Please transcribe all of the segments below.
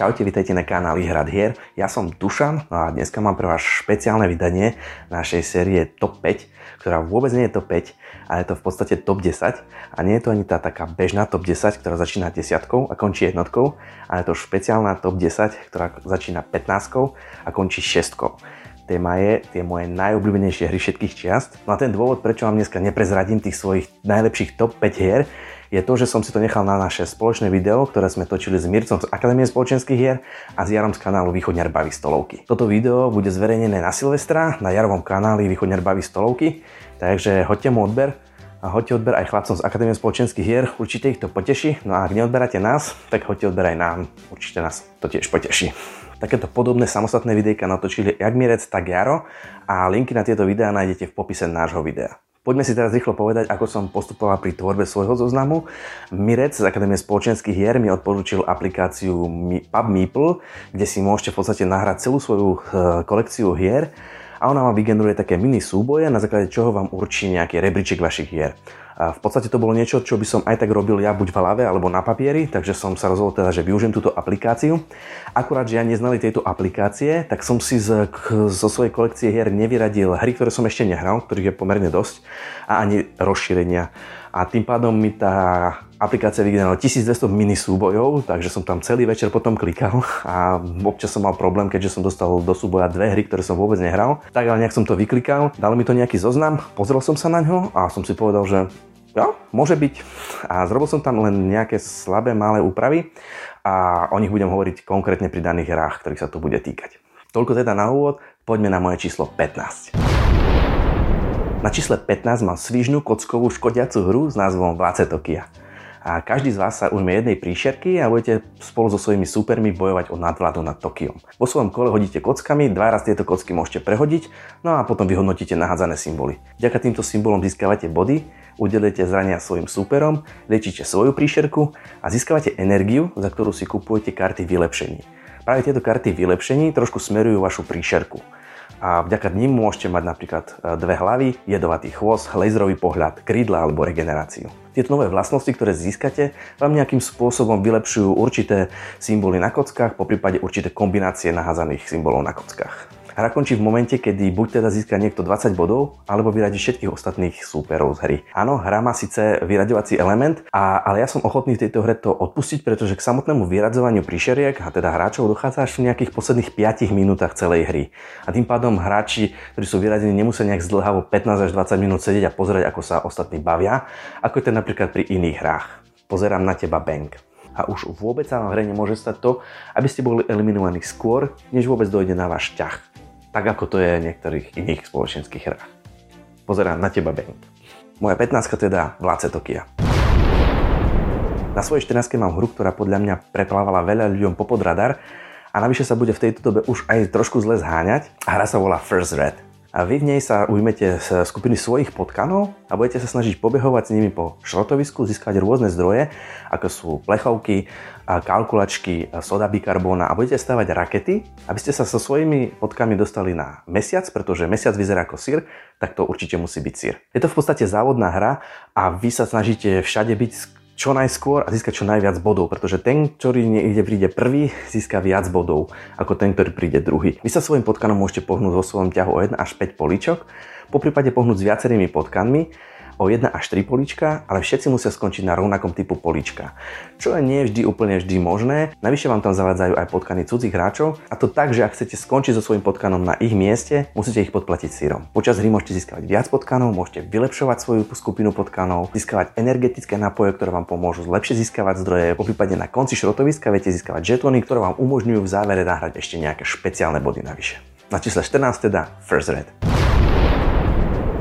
Čaute, vítajte na kanáli Hrad hier. Ja som Dušan a dneska mám pre vás špeciálne vydanie našej série Top 5, ktorá vôbec nie je Top 5, ale je to v podstate Top 10 a nie je to ani tá taká bežná Top 10, ktorá začína desiatkou a končí jednotkou, ale je to špeciálna Top 10, ktorá začína 15 a končí šestkou téma je tie moje najobľúbenejšie hry všetkých čiast. No a ten dôvod, prečo vám dneska neprezradím tých svojich najlepších top 5 hier, je to, že som si to nechal na naše spoločné video, ktoré sme točili s Mircom z Akadémie spoločenských hier a s Jarom z kanálu Východňar baví stolovky. Toto video bude zverejnené na Silvestra na Jarovom kanáli Východňar baví stolovky, takže hoďte mu odber a hoďte odber aj chlapcom z Akadémie spoločenských hier, určite ich to poteší, no a ak neodberáte nás, tak hoďte odber aj nám, určite nás to tiež poteší. Takéto podobné samostatné videjka natočili jak Mirec, tak Jaro a linky na tieto videá nájdete v popise nášho videa. Poďme si teraz rýchlo povedať, ako som postupoval pri tvorbe svojho zoznamu. Mirec z Akadémie spoločenských hier mi odporúčil aplikáciu PubMeeple, kde si môžete v podstate nahrať celú svoju eh, kolekciu hier a ona vám vygeneruje také mini súboje, na základe čoho vám určí nejaký rebríček vašich hier. A v podstate to bolo niečo, čo by som aj tak robil ja buď v hlave alebo na papieri, takže som sa rozhodol teda, že využijem túto aplikáciu. Akurát, že ja neznali tejto aplikácie, tak som si z, k, zo svojej kolekcie hier nevyradil hry, ktoré som ešte nehral, ktorých je pomerne dosť, a ani rozšírenia. A tým pádom mi tá aplikácia vygenerovala 1200 mini súbojov, takže som tam celý večer potom klikal a občas som mal problém, keďže som dostal do súboja dve hry, ktoré som vôbec nehral. Tak ale nejak som to vyklikal, dalo mi to nejaký zoznam, pozrel som sa na ňo a som si povedal, že Jo, môže byť. A zrobil som tam len nejaké slabé malé úpravy a o nich budem hovoriť konkrétne pri daných hrách, ktorých sa to bude týkať. Toľko teda na úvod, poďme na moje číslo 15. Na čísle 15 mám svižnú kockovú škodiacu hru s názvom Vláce Tokia. A každý z vás sa ujme jednej príšerky a budete spolu so svojimi súpermi bojovať o nadvládu nad Tokiom. Vo svojom kole hodíte kockami, dva raz tieto kocky môžete prehodiť, no a potom vyhodnotíte nahádzané symboly. Vďaka týmto symbolom získavate body udelujete zrania svojim súperom, liečíte svoju príšerku a získavate energiu, za ktorú si kupujete karty vylepšení. Práve tieto karty vylepšení trošku smerujú vašu príšerku. A vďaka ním môžete mať napríklad e, dve hlavy, jedovatý chvost, laserový pohľad, krídla alebo regeneráciu. Tieto nové vlastnosti, ktoré získate, vám nejakým spôsobom vylepšujú určité symboly na kockách, po prípade určité kombinácie nahádzaných symbolov na kockách. Hra končí v momente, kedy buď teda získa niekto 20 bodov, alebo vyradí všetkých ostatných súperov z hry. Áno, hra má síce vyraďovací element, a, ale ja som ochotný v tejto hre to odpustiť, pretože k samotnému vyradzovaniu príšeriek a teda hráčov dochádza až v nejakých posledných 5 minútach celej hry. A tým pádom hráči, ktorí sú vyradení, nemusia nejak zdlhavo 15 až 20 minút sedieť a pozerať, ako sa ostatní bavia, ako je to napríklad pri iných hrách. Pozerám na teba, Bank a už vôbec sa vám v hre nemôže stať to, aby ste boli eliminovaní skôr, než vôbec dojde na váš ťah tak ako to je v niektorých iných spoločenských hrách. Pozerám na teba, Ben. Moja 15 teda Vládce Tokia. Na svojej 14 mám hru, ktorá podľa mňa preplávala veľa ľuďom popod radar a navyše sa bude v tejto dobe už aj trošku zle zháňať a hra sa volá First Red. A vy v nej sa ujmete skupiny svojich potkanov a budete sa snažiť pobehovať s nimi po šrotovisku, získať rôzne zdroje, ako sú plechovky, kalkulačky, soda bikarbóna a budete stavať rakety, aby ste sa so svojimi potkami dostali na mesiac, pretože mesiac vyzerá ako sír, tak to určite musí byť sír. Je to v podstate závodná hra a vy sa snažíte všade byť čo najskôr a získať čo najviac bodov, pretože ten, ktorý niekde príde prvý, získa viac bodov ako ten, ktorý príde druhý. Vy sa svojim potkanom môžete pohnúť vo svojom ťahu o 1 až 5 políčok, po prípade pohnúť s viacerými potkanmi o 1 až 3 polička, ale všetci musia skončiť na rovnakom typu polička. Čo je nie vždy úplne vždy možné. Navyše vám tam zavádzajú aj potkany cudzích hráčov a to tak, že ak chcete skončiť so svojím potkanom na ich mieste, musíte ich podplatiť sírom. Počas hry môžete získavať viac potkanov, môžete vylepšovať svoju skupinu potkanov, získavať energetické nápoje, ktoré vám pomôžu lepšie získavať zdroje. Po prípade na konci šrotoviska viete získavať žetóny, ktoré vám umožňujú v závere nahrať ešte nejaké špeciálne body navyše. Na čísle 14 teda First Red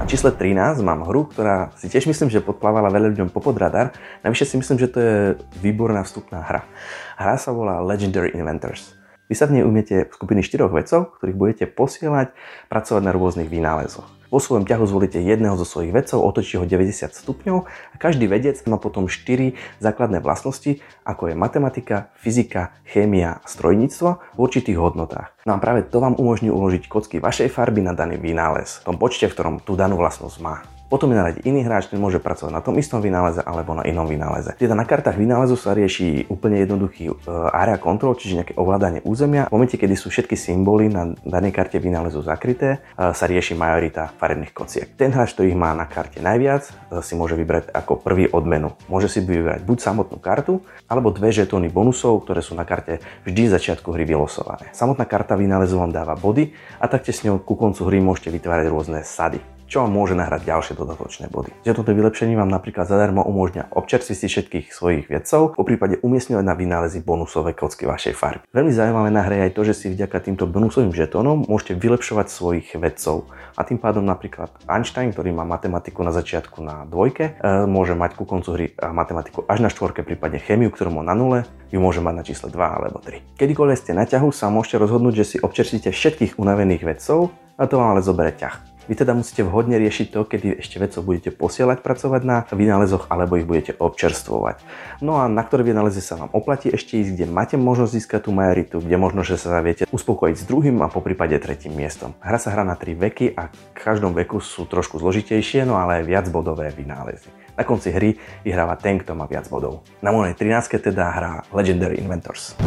čísle 13 mám hru, ktorá si tiež myslím, že podplávala veľa ľuďom popod radar. Navyše si myslím, že to je výborná vstupná hra. Hra sa volá Legendary Inventors. Vy sa v nej umiete skupiny štyroch vedcov, ktorých budete posielať, pracovať na rôznych vynálezoch. Vo svojom ťahu zvolíte jedného zo svojich vedcov, otočí ho 90 stupňov a každý vedec má potom 4 základné vlastnosti, ako je matematika, fyzika, chémia a strojníctvo v určitých hodnotách. No a práve to vám umožní uložiť kocky vašej farby na daný vynález, v tom počte, v ktorom tú danú vlastnosť má. Potom je na rade iný hráč, ten môže pracovať na tom istom vynáleze alebo na inom vynáleze. Teda na kartách vynálezu sa rieši úplne jednoduchý uh, area control, čiže nejaké ovládanie územia. V momente, kedy sú všetky symboly na danej karte vynálezu zakryté, uh, sa rieši majorita farebných kociek. Ten hráč, ktorý ich má na karte najviac, uh, si môže vybrať ako prvý odmenu. Môže si vybrať buď samotnú kartu, alebo dve žetóny bonusov, ktoré sú na karte vždy v začiatku hry vylosované. Samotná karta vynálezu vám dáva body a taktiež s ňou ku koncu hry môžete vytvárať rôzne sady čo vám môže nahrať ďalšie dodatočné body. Že toto vylepšenie vám napríklad zadarmo umožňa občerstviť si všetkých svojich vedcov, po prípade umiestňovať na vynálezy bonusové kocky vašej farby. Veľmi zaujímavé na hre je aj to, že si vďaka týmto bonusovým žetónom môžete vylepšovať svojich vedcov. A tým pádom napríklad Einstein, ktorý má matematiku na začiatku na dvojke, e, môže mať ku koncu hry matematiku až na štvorke, prípadne chemiu, ktorú má na nule, ju môže mať na čísle 2 alebo 3. Kedykoľvek ste na ťahu, sa môžete rozhodnúť, že si občerstíte všetkých unavených vedcov a to vám ale zoberie ťah. Vy teda musíte vhodne riešiť to, kedy ešte vedcov budete posielať pracovať na vynálezoch alebo ich budete občerstvovať. No a na ktoré vynálezy sa vám oplatí ešte ísť, kde máte možnosť získať tú majoritu, kde možno, že sa viete uspokojiť s druhým a po prípade tretím miestom. Hra sa hrá na tri veky a v každom veku sú trošku zložitejšie, no ale aj viac bodové vynálezy. Na konci hry vyhráva ten, kto má viac bodov. Na mojej 13 teda hrá Legendary Inventors.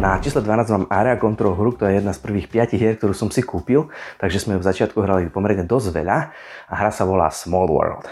Na čísle 12 mám Area Control hru, ktorá je jedna z prvých 5 hier, ktorú som si kúpil, takže sme v začiatku hrali pomerne dosť veľa a hra sa volá Small World.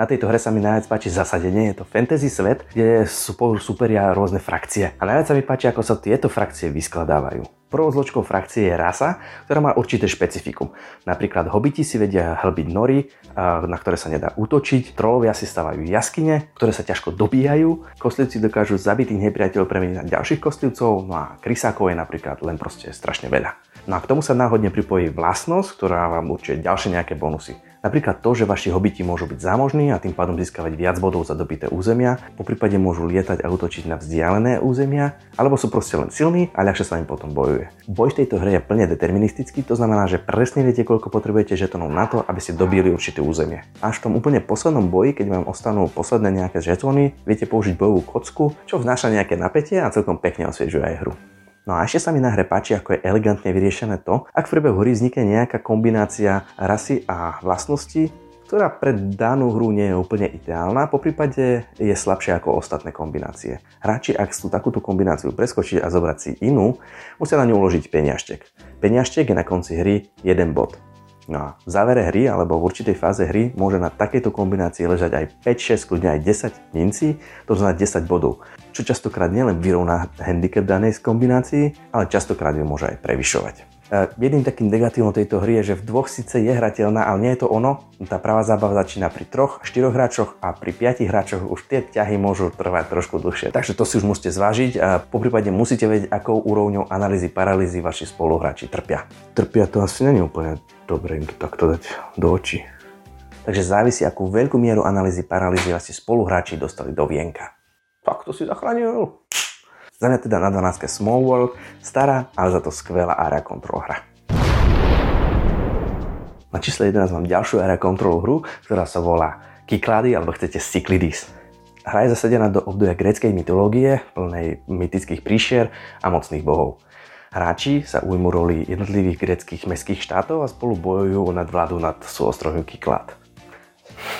Na tejto hre sa mi najviac páči zasadenie, je to fantasy svet, kde sú superia rôzne frakcie. A najviac sa mi páči, ako sa tieto frakcie vyskladávajú. Prvou zločkou frakcie je rasa, ktorá má určité špecifikum. Napríklad hobiti si vedia hlbiť nory, na ktoré sa nedá útočiť, trolovia si stavajú jaskyne, ktoré sa ťažko dobíjajú, kostlivci dokážu zabitých nepriateľov premeniť na ďalších kostlivcov, no a krysákov je napríklad len proste strašne veľa. No a k tomu sa náhodne pripojí vlastnosť, ktorá vám určuje ďalšie nejaké bonusy. Napríklad to, že vaši hobiti môžu byť zámožní a tým pádom získavať viac bodov za dobité územia, po prípade môžu lietať a útočiť na vzdialené územia, alebo sú proste len silní a ľahšie sa im potom bojuje. Boj v tejto hre je plne deterministický, to znamená, že presne viete, koľko potrebujete žetonov na to, aby ste dobili určité územie. Až v tom úplne poslednom boji, keď vám ostanú posledné nejaké žetóny, viete použiť bojovú kocku, čo vnáša nejaké napätie a celkom pekne osviežuje aj hru. No a ešte sa mi na hre páči, ako je elegantne vyriešené to, ak v priebehu hry vznikne nejaká kombinácia rasy a vlastností, ktorá pre danú hru nie je úplne ideálna, po prípade je slabšia ako ostatné kombinácie. Hráči, ak chcú takúto kombináciu preskočiť a zobrať si inú, musia na ňu uložiť peniažtek. Peniažtek je na konci hry 1 bod. No a v závere hry alebo v určitej fáze hry môže na takejto kombinácii ležať aj 5, 6, kľudne aj 10 mincí, to znamená 10 bodov, čo častokrát nielen vyrovná handicap danej kombinácii, ale častokrát ju môže aj prevyšovať. E, jedným takým negatívom tejto hry je, že v dvoch síce je hrateľná, ale nie je to ono. Tá pravá zábava začína pri troch, štyroch hráčoch a pri piatich hráčoch už tie ťahy môžu trvať trošku dlhšie. Takže to si už musíte zvážiť a po prípade musíte vedieť, akou úrovňou analýzy paralýzy vaši spoluhráči trpia. Trpia to asi není úplne dobre im to takto dať do očí. Takže závisí, akú veľkú mieru analýzy paralýzy vaši spoluhráči dostali do vienka. Tak to si zachránil. Za mňa teda na 12 Small World, stará, ale za to skvelá area control hra. Na čísle 11 mám ďalšiu area control hru, ktorá sa volá Kyklady alebo chcete Cyclidis. Hra je zasadená do obdobia gréckej mytológie, plnej mytických príšier a mocných bohov. Hráči sa ujmú roli jednotlivých greckých mestských štátov a spolu bojujú nad vládu nad súostrovím Kyklad.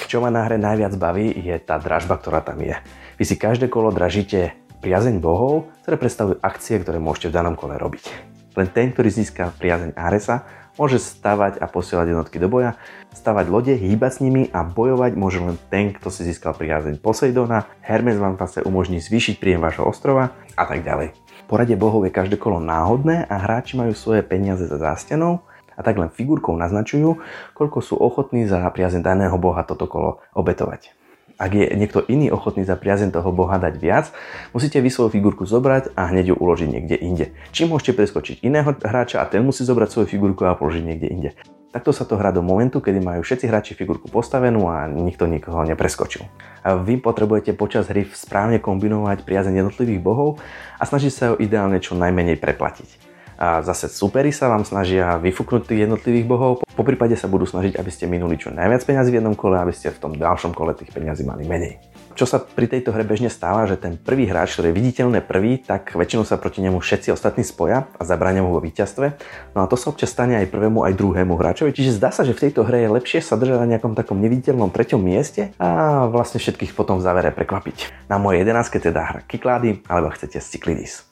Čo ma na hre najviac baví je tá dražba, ktorá tam je. Vy si každé kolo dražíte priazeň bohov, ktoré predstavujú akcie, ktoré môžete v danom kole robiť. Len ten, ktorý získa priazeň Aresa, môže stavať a posielať jednotky do boja, stavať lode, hýbať s nimi a bojovať môže len ten, kto si získal priazeň Poseidona, Hermes vám zase umožní zvýšiť príjem vášho ostrova a tak ďalej. Poradie bohov je každé kolo náhodné a hráči majú svoje peniaze za zástenou a tak len figurkou naznačujú, koľko sú ochotní za priazeň daného boha toto kolo obetovať. Ak je niekto iný ochotný za priazeň toho boha dať viac, musíte vy svoju figurku zobrať a hneď ju uložiť niekde inde. Čím môžete preskočiť iného hráča a ten musí zobrať svoju figurku a položiť niekde inde. Takto sa to hrá do momentu, kedy majú všetci hráči figurku postavenú a nikto nikoho nepreskočil. Vy potrebujete počas hry správne kombinovať priazeň jednotlivých bohov a snažiť sa ho ideálne čo najmenej preplatiť a zase superi sa vám snažia vyfúknuť tých jednotlivých bohov. Po prípade sa budú snažiť, aby ste minuli čo najviac peňazí v jednom kole, aby ste v tom ďalšom kole tých peňazí mali menej. Čo sa pri tejto hre bežne stáva, že ten prvý hráč, ktorý je viditeľné prvý, tak väčšinou sa proti nemu všetci ostatní spoja a zabrania mu vo víťazstve. No a to sa občas stane aj prvému, aj druhému hráčovi. Čiže zdá sa, že v tejto hre je lepšie sa držať na nejakom takom neviditeľnom treťom mieste a vlastne všetkých potom v závere prekvapiť. Na mojej 11 teda hra Kiklády, alebo chcete Cyclidis.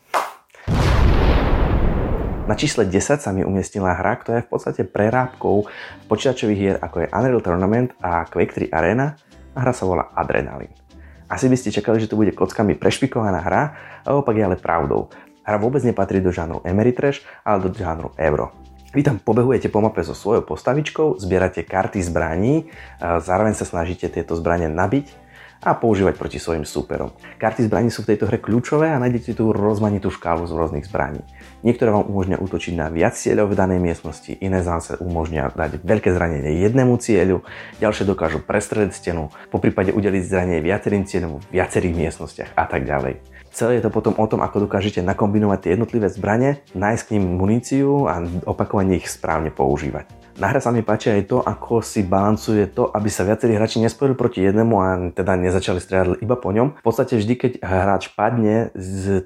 Na čísle 10 sa mi umiestnila hra, ktorá je v podstate prerábkou počítačových hier ako je Unreal Tournament a Quake 3 Arena a hra sa volá Adrenaline. Asi by ste čakali, že to bude kockami prešpikovaná hra, a opak je ale pravdou. Hra vôbec nepatrí do žánru Ameritrash, ale do žánru Euro. Vy tam pobehujete po mape so svojou postavičkou, zbierate karty zbraní, zároveň sa snažíte tieto zbranie nabiť a používať proti svojim súperom. Karty zbraní sú v tejto hre kľúčové a nájdete tu rozmanitú škálu z rôznych zbraní. Niektoré vám umožňujú útočiť na viac cieľov v danej miestnosti, iné zase umožňujú dať veľké zranenie jednému cieľu, ďalšie dokážu prestreliť stenu, po prípade udeliť zranenie viacerým cieľom v viacerých miestnostiach a tak ďalej. Celé je to potom o tom, ako dokážete nakombinovať tie jednotlivé zbranie, nájsť k nim muníciu a opakovane ich správne používať. Na hre sa mi páči aj to, ako si balancuje to, aby sa viacerí hráči nespojili proti jednému a teda nezačali strieľať iba po ňom. V podstate vždy, keď hráč padne,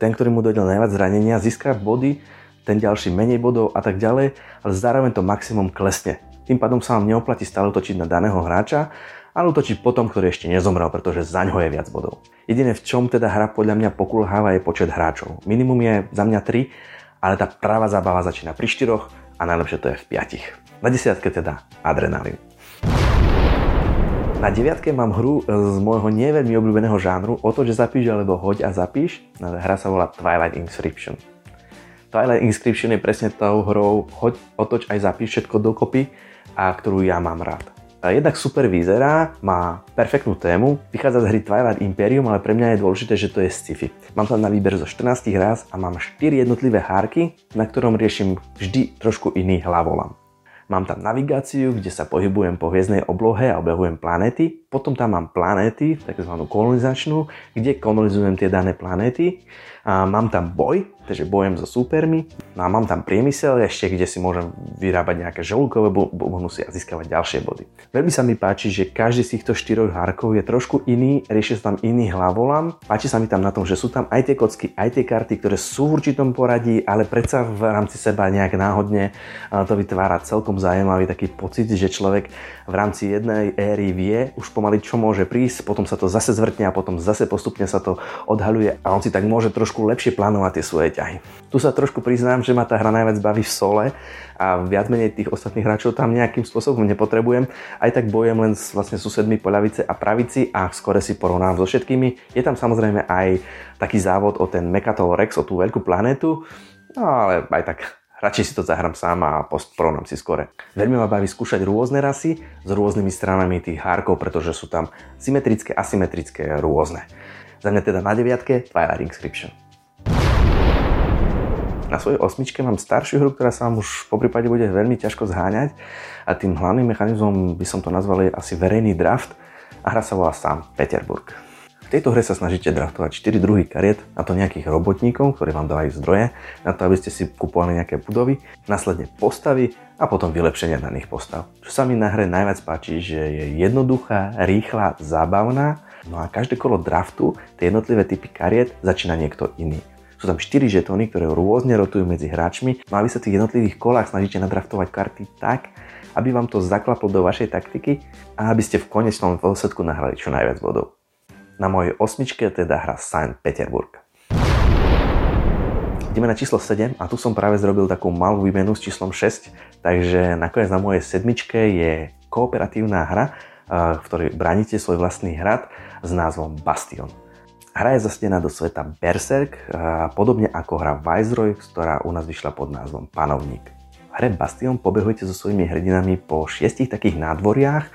ten, ktorý mu dojde najviac zranenia, získa body, ten ďalší menej bodov a tak ďalej, ale zároveň to maximum klesne. Tým pádom sa vám neoplatí stále točiť na daného hráča, ale útočiť potom, ktorý ešte nezomrel, pretože za ňo je viac bodov. Jediné v čom teda hra podľa mňa pokulháva je počet hráčov. Minimum je za mňa 3, ale tá práva zábava začína pri 4 a najlepšie to je v 5. Na desiatke teda adrenalín. Na deviatke mám hru z môjho neveľmi obľúbeného žánru o to, že zapíš alebo hoď a zapíš. Hra sa volá Twilight Inscription. Twilight Inscription je presne tou hrou hoď, otoč aj zapíš všetko dokopy a ktorú ja mám rád. Jednak super vyzerá, má perfektnú tému, vychádza z hry Twilight Imperium, ale pre mňa je dôležité, že to je sci-fi. Mám tam na výber zo 14 ráz a mám 4 jednotlivé hárky, na ktorom riešim vždy trošku iný hlavolam. Mám tam navigáciu, kde sa pohybujem po hviezdnej oblohe a obehujem planéty. Potom tam mám planéty, takzvanú kolonizačnú, kde kolonizujem tie dané planéty. A mám tam boj, takže bojem so súpermi. No a mám tam priemysel ešte, kde si môžem vyrábať nejaké žolúkové bonusy a získavať ďalšie body. Veľmi sa mi páči, že každý z týchto štyroch hárkov je trošku iný, rieši sa tam iný hlavolam. Páči sa mi tam na tom, že sú tam aj tie kocky, aj tie karty, ktoré sú v určitom poradí, ale predsa v rámci seba nejak náhodne to vytvára celkom zaujímavý taký pocit, že človek v rámci jednej éry vie už pomaly čo môže prísť, potom sa to zase zvrtne a potom zase postupne sa to odhaľuje a on si tak môže trošku lepšie plánovať tie svoje ťahy. Tu sa trošku priznám, že ma tá hra najviac baví v sole a viac menej tých ostatných hráčov tam nejakým spôsobom nepotrebujem. Aj tak bojujem len s vlastne susedmi po ľavice a pravici a skore si porovnám so všetkými. Je tam samozrejme aj taký závod o ten Mechatol Rex, o tú veľkú planetu, no ale aj tak radšej si to zahrám sám a porovnám si skore. Veľmi ma baví skúšať rôzne rasy s rôznymi stranami tých hárkov, pretože sú tam symetrické, asymetrické, rôzne. Za mňa teda na deviatke Twilight Inscription. Na svojej osmičke mám staršiu hru, ktorá sa vám už po prípade bude veľmi ťažko zháňať a tým hlavným mechanizmom by som to nazval asi verejný draft a hra sa volá sám Peterburg. Tejto hre sa snažíte draftovať 4 druhy kariet, a to nejakých robotníkov, ktorí vám dávajú zdroje, na to, aby ste si kupovali nejaké budovy, následne postavy a potom vylepšenia daných postav. Čo sa mi na hre najviac páči, že je jednoduchá, rýchla, zábavná No a každé kolo draftu, tie jednotlivé typy kariet, začína niekto iný. Sú tam 4 žetóny, ktoré rôzne rotujú medzi hráčmi, no a vy sa tých jednotlivých kolách snažíte nadraftovať karty tak, aby vám to zaklaplo do vašej taktiky a aby ste v konečnom dôsledku nahrali čo najviac bodov. Na mojej osmičke teda hra Saint Peterburg. Ideme na číslo 7 a tu som práve zrobil takú malú výmenu s číslom 6, takže nakoniec na mojej sedmičke je kooperatívna hra, v ktorej bránite svoj vlastný hrad s názvom Bastion. Hra je zasnená do sveta Berserk, podobne ako hra Viceroy, ktorá u nás vyšla pod názvom Panovník. Hre Bastion pobehujete so svojimi hrdinami po šiestich takých nádvoriach,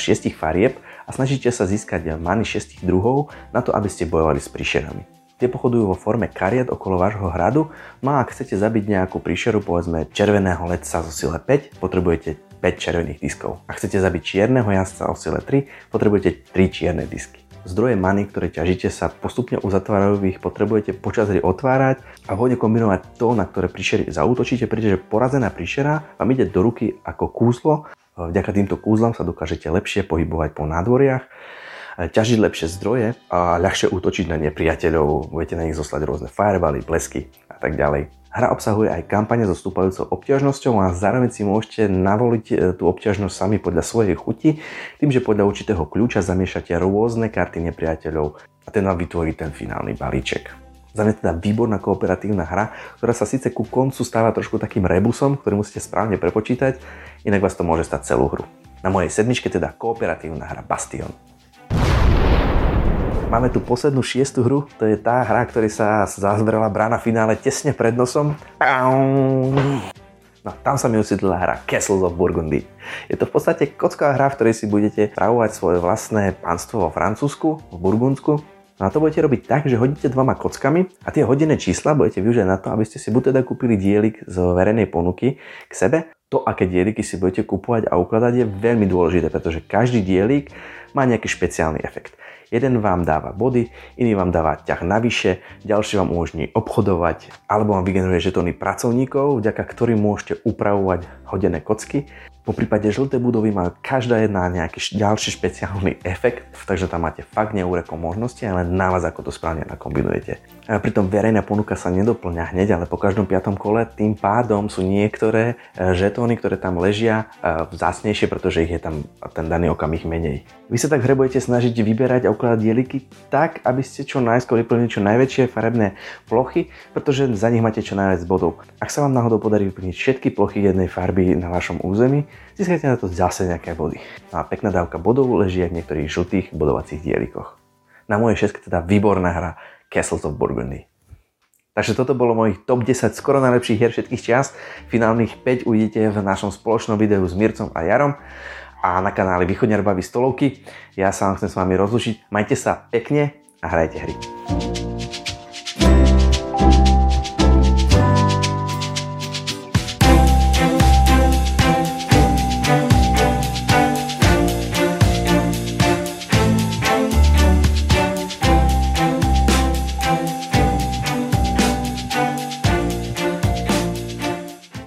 šiestich farieb a snažíte sa získať many šiestich druhov na to, aby ste bojovali s príšerami. Tie pochodujú vo forme kariet okolo vášho hradu, no a ak chcete zabiť nejakú príšeru, povedzme červeného ledca zo sile 5, potrebujete 5 červených diskov. Ak chcete zabiť čierneho jazdca o sile 3, potrebujete 3 čierne disky. Zdroje many, ktoré ťažíte, sa postupne uzatvárajú, vy ich potrebujete počas hry otvárať a vhodne kombinovať to, na ktoré príšery zautočíte, pretože porazená príšera vám ide do ruky ako kúzlo. Vďaka týmto kúzlam sa dokážete lepšie pohybovať po nádvoriach ťažiť lepšie zdroje a ľahšie útočiť na nepriateľov. Budete na nich zoslať rôzne firebaly, blesky a tak ďalej. Hra obsahuje aj kampane so stúpajúcou obťažnosťou a zároveň si môžete navoliť e, tú obťažnosť sami podľa svojej chuti, tým, že podľa určitého kľúča zamiešate rôzne karty nepriateľov a ten vám vytvorí ten finálny balíček. Za mňa teda výborná kooperatívna hra, ktorá sa síce ku koncu stáva trošku takým rebusom, ktorý musíte správne prepočítať, inak vás to môže stať celú hru. Na mojej sedmičke teda kooperatívna hra Bastion. Máme tu poslednú šiestu hru, to je tá hra, ktorej sa zazbrala brána finále tesne pred nosom. No, tam sa mi usídlila hra Castles of Burgundy. Je to v podstate kocková hra, v ktorej si budete pravovať svoje vlastné pánstvo vo Francúzsku, v Burgundsku. No a to budete robiť tak, že hodíte dvoma kockami a tie hodené čísla budete využiť na to, aby ste si buď teda kúpili dielik z verejnej ponuky k sebe. To, aké dieliky si budete kúpovať a ukladať je veľmi dôležité, pretože každý dielik má nejaký špeciálny efekt. Jeden vám dáva body, iný vám dáva ťah navyše, ďalší vám umožní obchodovať alebo vám vygeneruje žetóny pracovníkov, vďaka ktorým môžete upravovať hodené kocky po prípade žlté budovy majú každá jedna nejaký ďalší špeciálny efekt, takže tam máte fakt neúrekom možnosti, ale na vás ako to správne nakombinujete. A pritom verejná ponuka sa nedoplňa hneď, ale po každom piatom kole tým pádom sú niektoré e, žetóny, ktoré tam ležia e, vzácnejšie, pretože ich je tam ten daný okamih menej. Vy sa tak hre snažiť vyberať a ukladať dieliky tak, aby ste čo najskôr vyplnili čo najväčšie farebné plochy, pretože za nich máte čo najviac bodov. Ak sa vám náhodou podarí vyplniť všetky plochy jednej farby na vašom území, získajte na to zase nejaké body. No a pekná dávka bodov leží aj v niektorých žltých bodovacích dielikoch. Na mojej šeske teda výborná hra Castles of Burgundy. Takže toto bolo mojich top 10 skoro najlepších hier všetkých čas. Finálnych 5 uvidíte v našom spoločnom videu s Mircom a Jarom a na kanáli Východňar Baví stolovky. Ja sa vám chcem s vami rozlučiť. Majte sa pekne a hrajte hry.